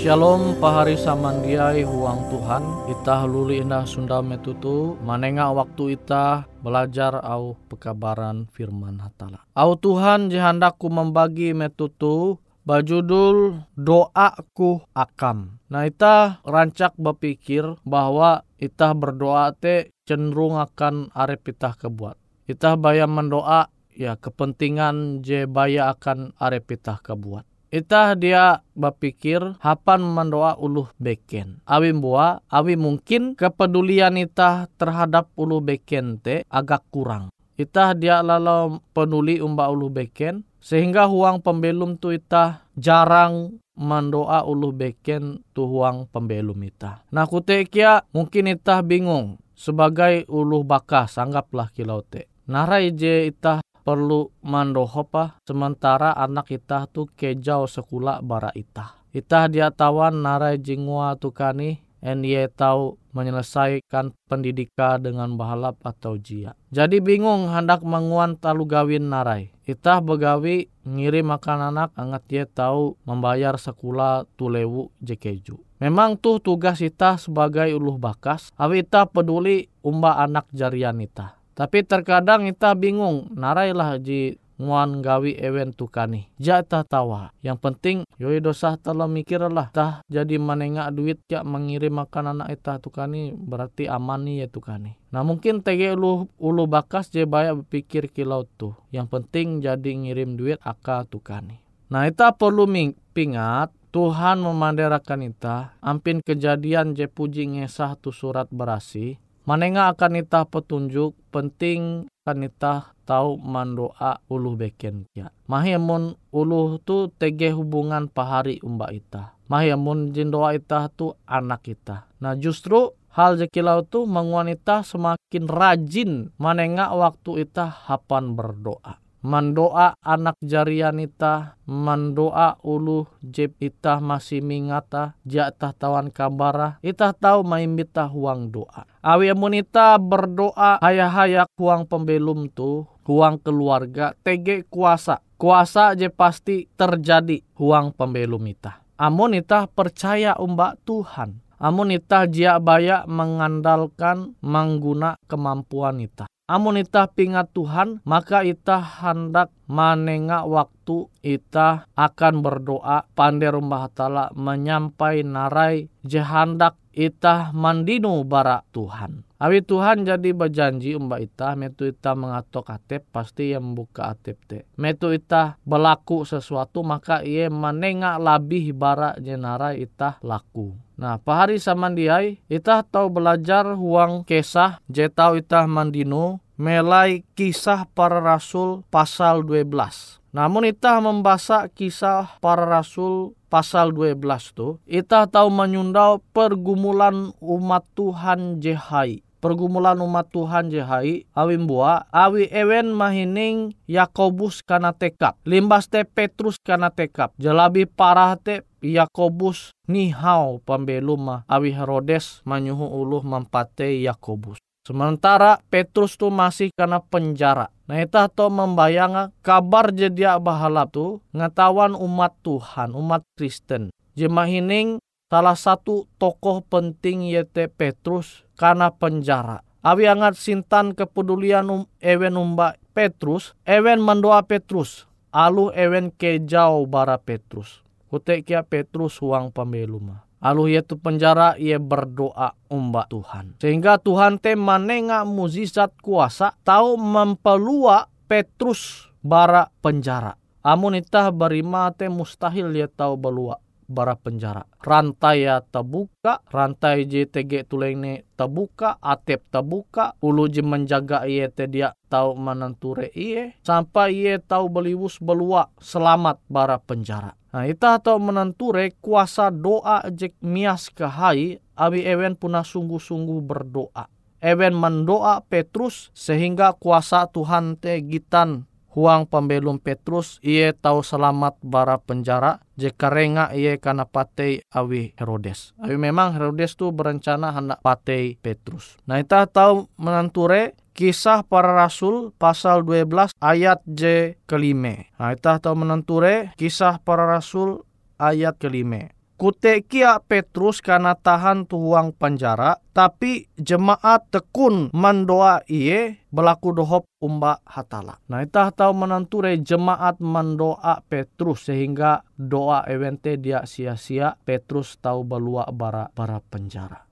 Shalom pahari samandiai huang Tuhan. Ita luli indah Sunda metutu. Manenga waktu ita belajar au pekabaran firman hatala. Au Tuhan jihandaku membagi metutu Bajudul doaku akam. Nah ita rancak berpikir bahwa ita berdoa te cenderung akan arep ita kebuat. Ita bayam mendoa ya kepentingan je baya akan arep ita kebuat Itah dia berpikir hapan mendoa uluh beken. Awi buah, awi mungkin kepedulian itah terhadap uluh beken te agak kurang. Itah dia lalu peduli umba uluh beken sehingga huang pembelum tu itah jarang mendoa uluh beken tu huang pembelum itah. Nah kutek kia mungkin itah bingung sebagai uluh bakas anggaplah kilau te. Narai je itah perlu mandohopa sementara anak kita tu kejau sekolah bara ita. Ita dia tawan narai jingwa tukani en ye tahu menyelesaikan pendidikan dengan bahalap atau jia. Jadi bingung hendak menguan talu gawin narai. Itah begawi ngirim makan anak angat ye tahu membayar sekolah tulewu jekeju. Memang tuh tugas kita sebagai uluh bakas, awi ita peduli umba anak jarian ita. Tapi terkadang kita bingung, narailah ji nguan gawi event tukani. Jata tawa. Yang penting yoi dosa telah mikir lah. Tah jadi menengak duit ya mengirim makan anak ita tukani berarti aman nih ya tukani. Nah mungkin tege ulu, ulu bakas je banyak berpikir kilau tuh. Yang penting jadi ngirim duit aka tukani. Nah ita perlu pingat Tuhan memanderakan ita, ampin kejadian je puji ngesah tu surat berasi, Manenga akan ita petunjuk penting akan ita tahu mandoa uluh beken kia. Mahiamun uluh tu tege hubungan pahari umba ita. Mahiamun jindoa ita tu anak kita. Nah justru hal jekilau tu menguanita semakin rajin manenga waktu ita hapan berdoa mendoa anak jarianita, mendoa ulu jeb itah masih mingata, jatah tawan kabara, itah tahu maimbita huang doa. Awi amunita berdoa hayak-hayak huang pembelum tu, huang keluarga, tege kuasa. Kuasa je pasti terjadi huang pembelum itah. Amun itah percaya umbak Tuhan. Amun itah jia bayak mengandalkan mengguna kemampuan itah amun itah pingat Tuhan, maka itah hendak manenga waktu itah akan berdoa pandai rumah tala menyampai narai jehandak itah mandinu bara Tuhan. Awi Tuhan jadi berjanji umba ita, metu ita mengatok atep, pasti yang membuka atep te. Metu ita berlaku sesuatu, maka ia menengak labih bara jenara ita laku. Nah, pahari samandiai, ita tahu belajar huang kesah, je tahu ita mandino, melai kisah para rasul pasal 12. Namun ita membaca kisah para rasul pasal 12 tu, ita tahu menyundau pergumulan umat Tuhan Jehai pergumulan umat Tuhan jehai awi bua awi ewen mahining Yakobus kana tekap limbas te Petrus kana tekap jelabi parah te Yakobus nihau pembelum awi Herodes manyuhu uluh mempate Yakobus Sementara Petrus tu masih kena penjara. Nah itu to membayang kabar jadi bahalap tu ngatawan umat Tuhan, umat Kristen. Jemahining salah satu tokoh penting yaitu Petrus karena penjara. Awi angat sintan kepedulian um, ewen umba Petrus, ewen mendoa Petrus, alu ewen kejau bara Petrus. Kutek kia Petrus uang pembeluma. Alu yaitu penjara ia berdoa umba Tuhan. Sehingga Tuhan te manenga muzizat kuasa tahu mempelua Petrus bara penjara. Amun itah berima te mustahil dia tahu belua bara penjara. Rantai ya terbuka, rantai JTG tulene terbuka, atep terbuka, ulu je menjaga iye te dia tahu menenture iye, sampai iye tahu beliwus belua selamat bara penjara. Nah, ita tahu menenture kuasa doa jek mias kahai, abi ewen puna sungguh-sungguh berdoa. Ewen mendoa Petrus sehingga kuasa Tuhan te gitan huang pembelum Petrus ia tahu selamat bara penjara jika renga ia karena patei awi Herodes. Awi memang Herodes tu berencana hendak patei Petrus. Nah kita tahu menanture kisah para rasul pasal 12 ayat J kelima. Nah kita tahu menanture kisah para rasul ayat kelima. Kutekia Petrus karena tahan tuang penjara, tapi jemaat tekun mendoa iye berlaku dohop umba hatala. Nah itah tahu menanture jemaat mendoa Petrus sehingga doa evente dia sia-sia Petrus tahu belua bara bara penjara.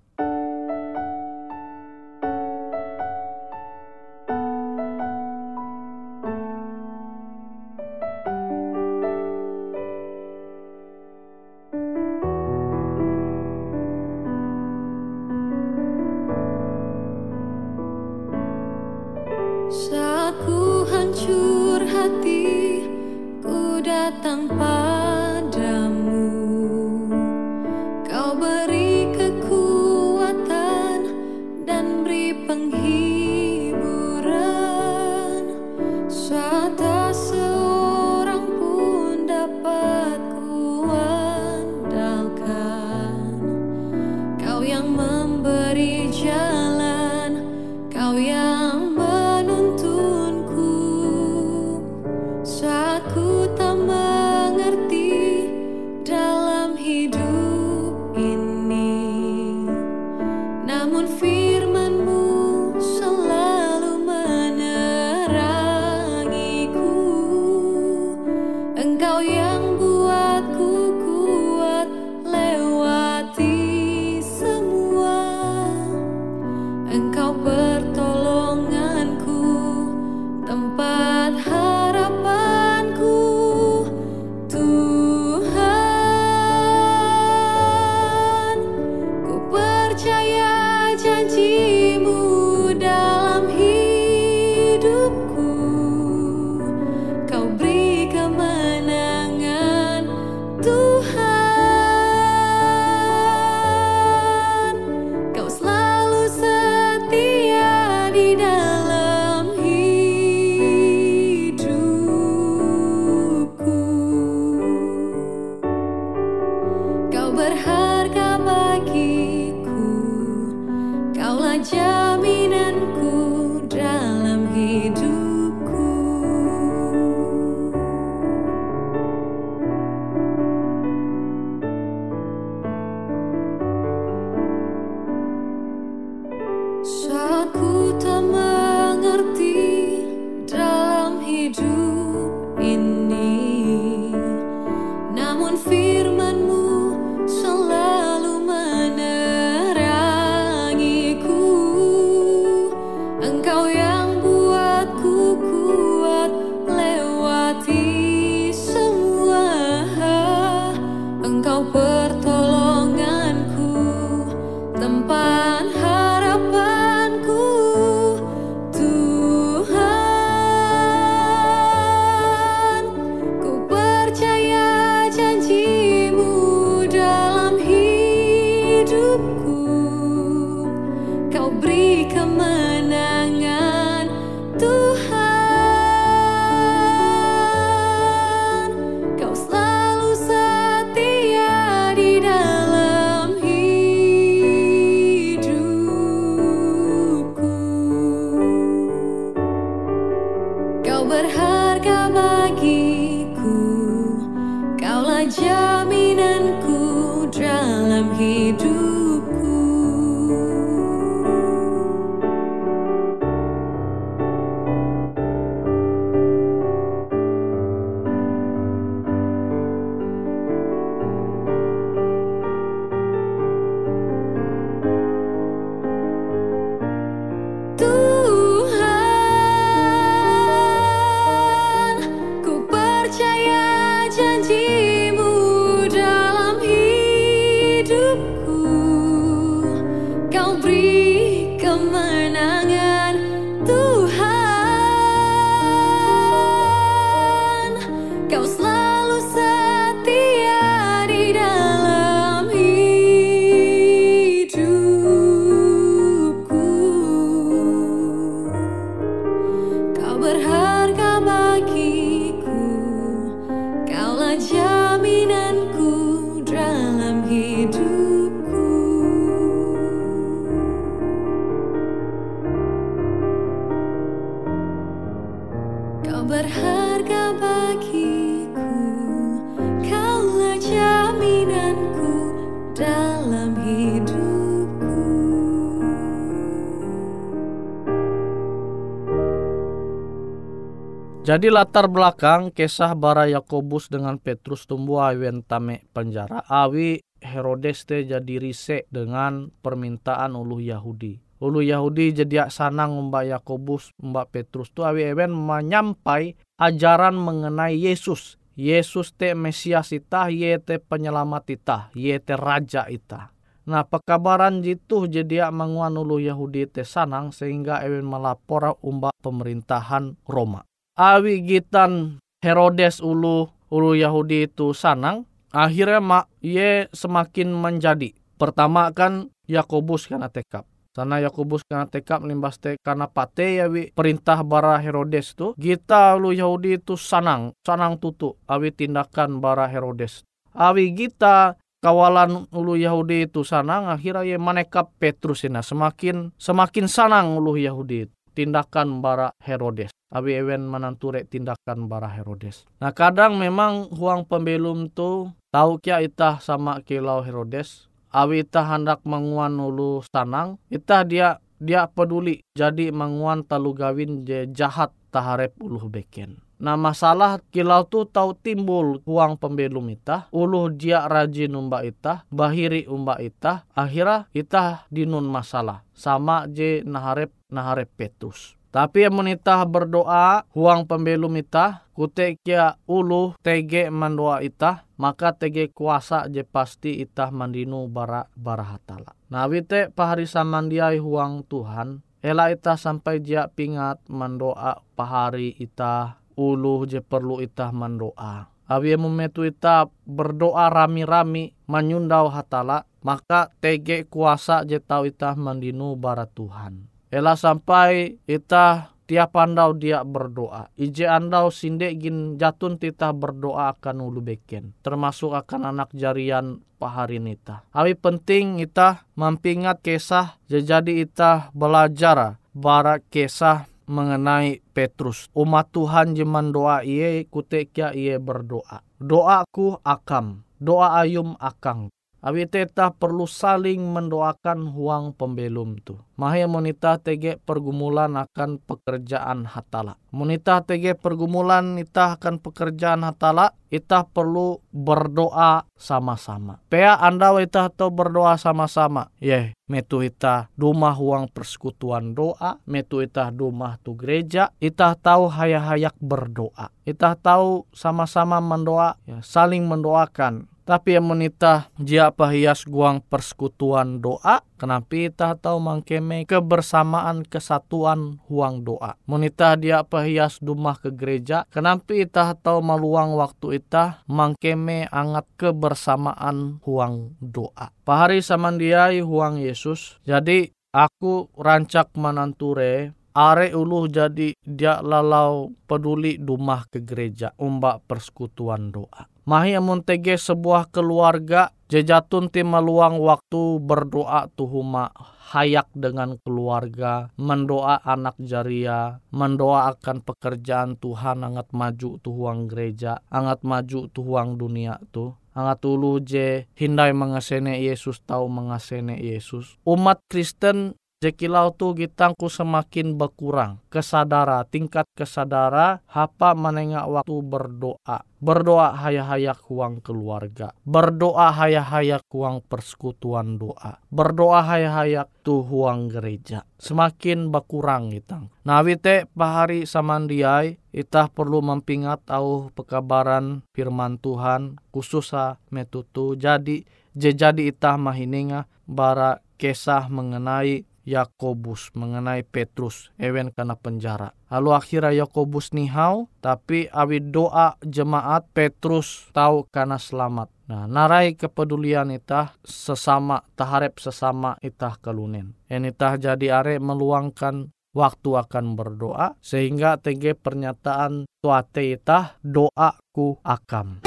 Jadi latar belakang kisah bara Yakobus dengan Petrus tumbuh awen tame penjara. Awi Herodes te jadi rise dengan permintaan ulu Yahudi. Ulu Yahudi jadi sanang mbak Yakobus mbak Petrus tu awi ewen menyampai ajaran mengenai Yesus. Yesus te Mesias ita, ye te penyelamat ita, ye te raja ita. Nah pekabaran jitu jadi menguan ulu Yahudi te sanang sehingga ewen melapor umbak pemerintahan Roma. Awi gitan Herodes ulu ulu Yahudi itu sanang, akhirnya mak ye semakin menjadi. Pertama kan Yakobus karena tekap. Sana Yakobus karena tekap limbas te karena pate ya wi perintah bara Herodes tu. Kita ulu Yahudi itu sanang, sanang tutu awi tindakan bara Herodes. Awi kita kawalan ulu Yahudi itu sanang akhirnya ye manekap Petrus ini semakin semakin sanang ulu Yahudi tindakan bara Herodes. Abi ewen menanture tindakan bara Herodes. Nah kadang memang huang pembelum tu tahu kia itah sama kilau Herodes. Abi itah hendak menguan ulu sanang. Itah dia dia peduli jadi menguan talu gawin je jahat taharep ulu beken. Nah masalah kilau tu tahu timbul uang pembelum itah, uluh dia rajin umba itah, bahiri umba itah, akhirnya itah dinun masalah. Sama je naharep naharep petus. Tapi yang menitah berdoa, huang pembelum itah, kute kia ulu tege mendoa itah, maka tege kuasa je pasti itah mandinu bara bara hatala. Nah wite pahari samandiai huang Tuhan, Ela itah sampai dia pingat mendoa pahari itah ulu je perlu itah mendoa. Awi memetu itah berdoa rami-rami menyundau hatala, maka tege kuasa je tau itah mendinu bara Tuhan. Ela sampai itah tiap andau dia berdoa. Ije andau sinde gin jatun tita berdoa akan ulu beken. Termasuk akan anak jarian paharin ita. Awi penting ita mampingat kisah jadi ita belajar bara kisah mengenai Petrus. Umat Tuhan jeman doa iye kutekia iye berdoa. Doaku akam, doa ayum akang. Abi teta perlu saling mendoakan huang pembelum tu. Mahaya monita tege pergumulan akan pekerjaan hatala. Monita tege pergumulan ita akan pekerjaan hatala, ita perlu berdoa sama-sama. Pea anda ita atau berdoa sama-sama. Ye, metu ita rumah huang persekutuan doa, metu ita rumah tu gereja, ita tahu hayak-hayak berdoa. Ita tahu sama-sama mendoa, ya, saling mendoakan tapi yang menita jia pahias guang persekutuan doa, kenapa kita tahu mangkeme kebersamaan kesatuan huang doa. Menita dia pahias dumah ke gereja, kenapa kita tahu maluang waktu ita mangkeme angat kebersamaan huang doa. Pahari samandiai huang Yesus, jadi aku rancak mananture are uluh jadi dia lalau peduli dumah ke gereja umbak persekutuan doa. Mahi amun tege sebuah keluarga jejatun tim meluang waktu berdoa tuhuma hayak dengan keluarga, mendoa anak jaria, mendoakan pekerjaan Tuhan angat maju tuhuang gereja, angat maju tuhuang dunia tuh. Angat ulu je hindai mengasene Yesus tahu mengasene Yesus. Umat Kristen Jekilau tu gitangku semakin berkurang. Kesadara tingkat kesadara hapa menengah waktu berdoa. Berdoa hayak-hayak uang keluarga. Berdoa hayak-hayak uang persekutuan doa. Berdoa hayak-hayak tu uang gereja. Semakin berkurang itang. Nah wite pahari samandiai itah perlu mempingat tahu pekabaran firman Tuhan khusus metutu. Jadi jadi itah mahininga bara kisah mengenai Yakobus mengenai Petrus ewen karena penjara. Lalu akhirnya Yakobus nihau tapi awi doa jemaat Petrus tahu karena selamat. Nah, narai kepedulian itah sesama taharep sesama itah kelunen. En itah jadi are meluangkan waktu akan berdoa sehingga tege pernyataan tuate itah doaku akam.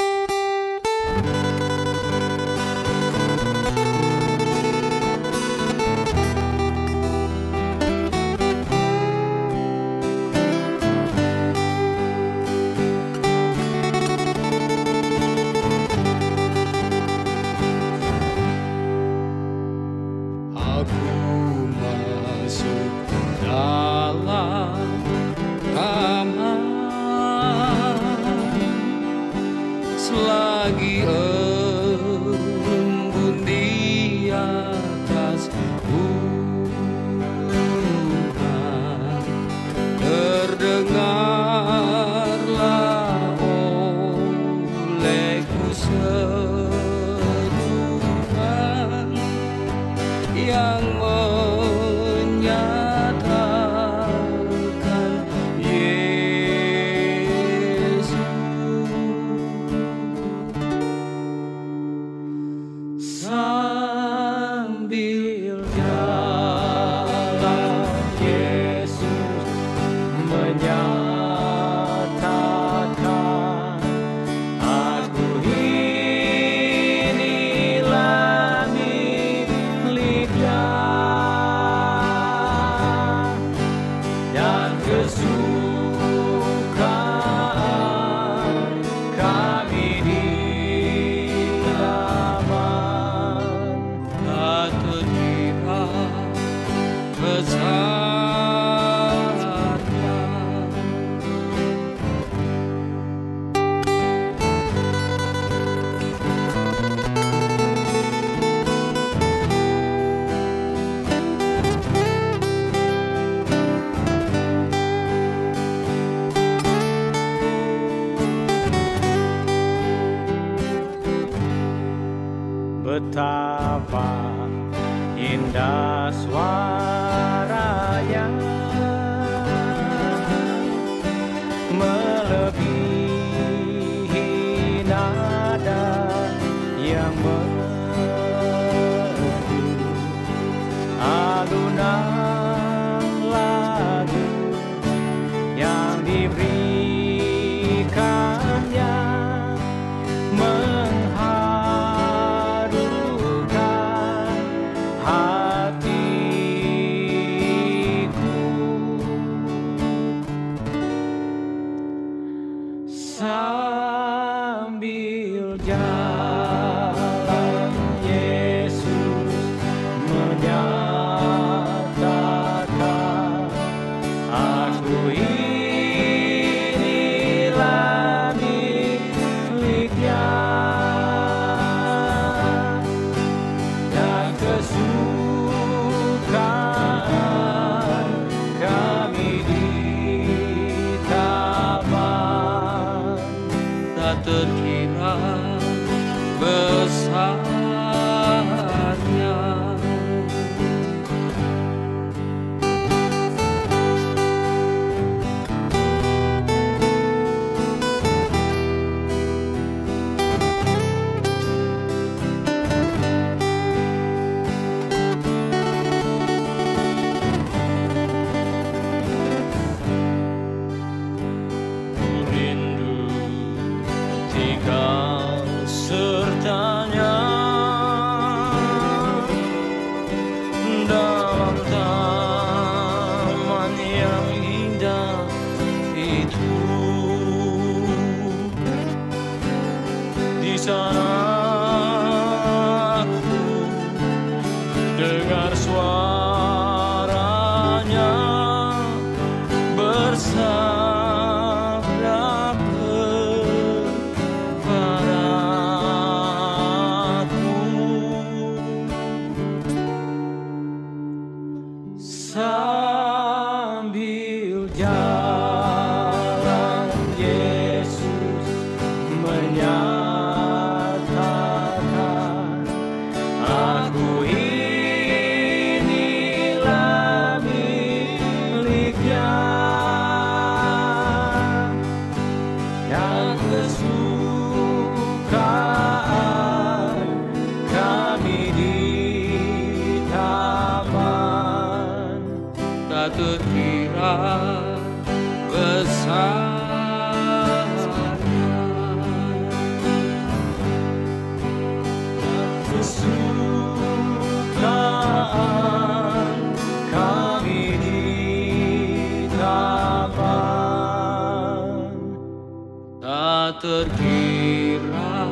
Terkira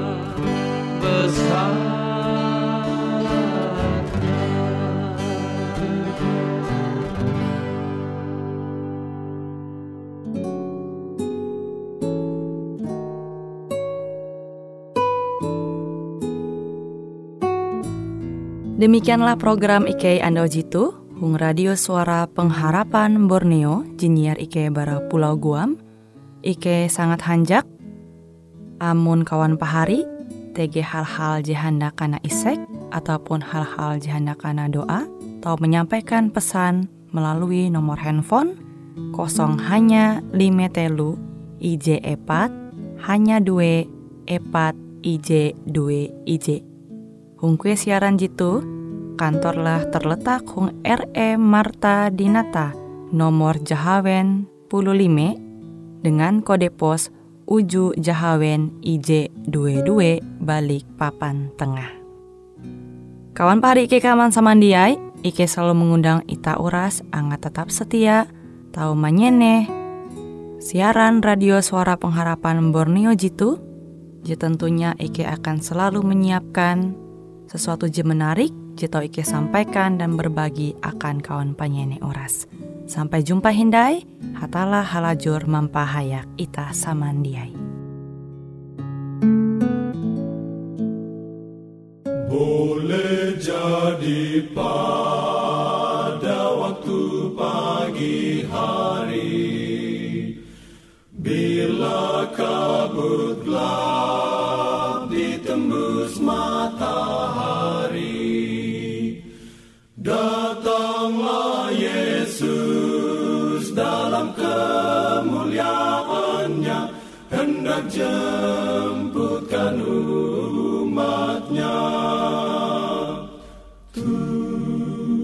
besarnya Demikianlah program IK Ando Jitu, Hung Radio Suara Pengharapan Borneo, Jinier IK Bara Pulau Guam, IK sangat hanjak, amun kawan pahari, TG hal-hal jihanda kana isek, ataupun hal-hal jihanda kana doa, atau menyampaikan pesan melalui nomor handphone kosong hanya lima telu IJ epat hanya dua epat IJ dua IJ. Hung kue siaran jitu, kantorlah terletak Hung RE Marta Dinata, nomor Jahawen 15 dengan kode pos Uju Jahawen IJ22 balik papan tengah. Kawan pari Ike kaman samandiai, Ike selalu mengundang Ita Uras, angga tetap setia, tahu manyene, siaran radio suara pengharapan Borneo Jitu, je tentunya Ike akan selalu menyiapkan sesuatu je menarik, je tau Ike sampaikan dan berbagi akan kawan panyene Uras. Sampai jumpa Hindai, hatalah halajur mampahayak ita samandiai. Boleh jadi pada waktu pagi hari Bila kabut gelap hendak jemputkan umatnya. Tuhan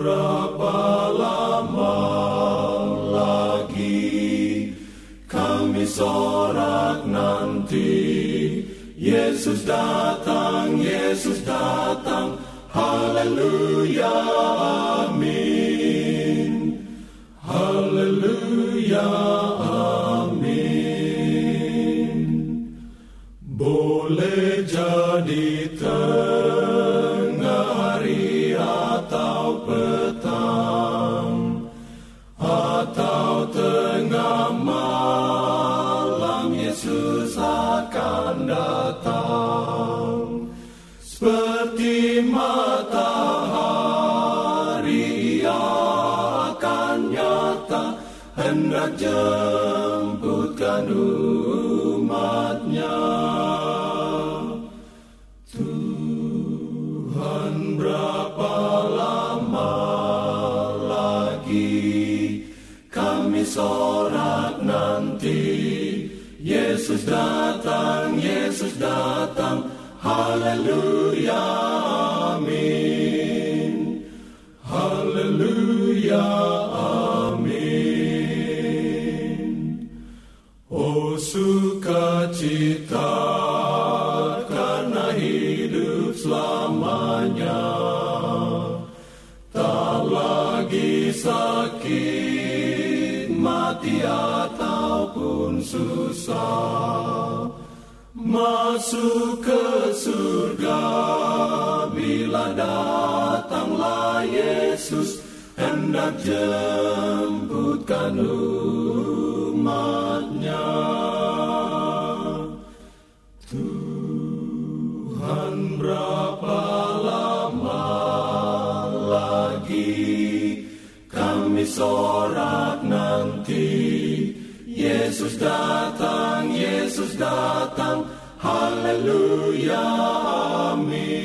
berapa lama lagi kami sorak nanti? Yesus datang, Yesus datang, haleluya, selamanya Tak lagi sakit, mati ataupun susah Masuk ke surga bila datanglah Yesus hendak jemputkan umatnya. Sorak nanti Yesus datang, Yesus datang, haleluya, amin.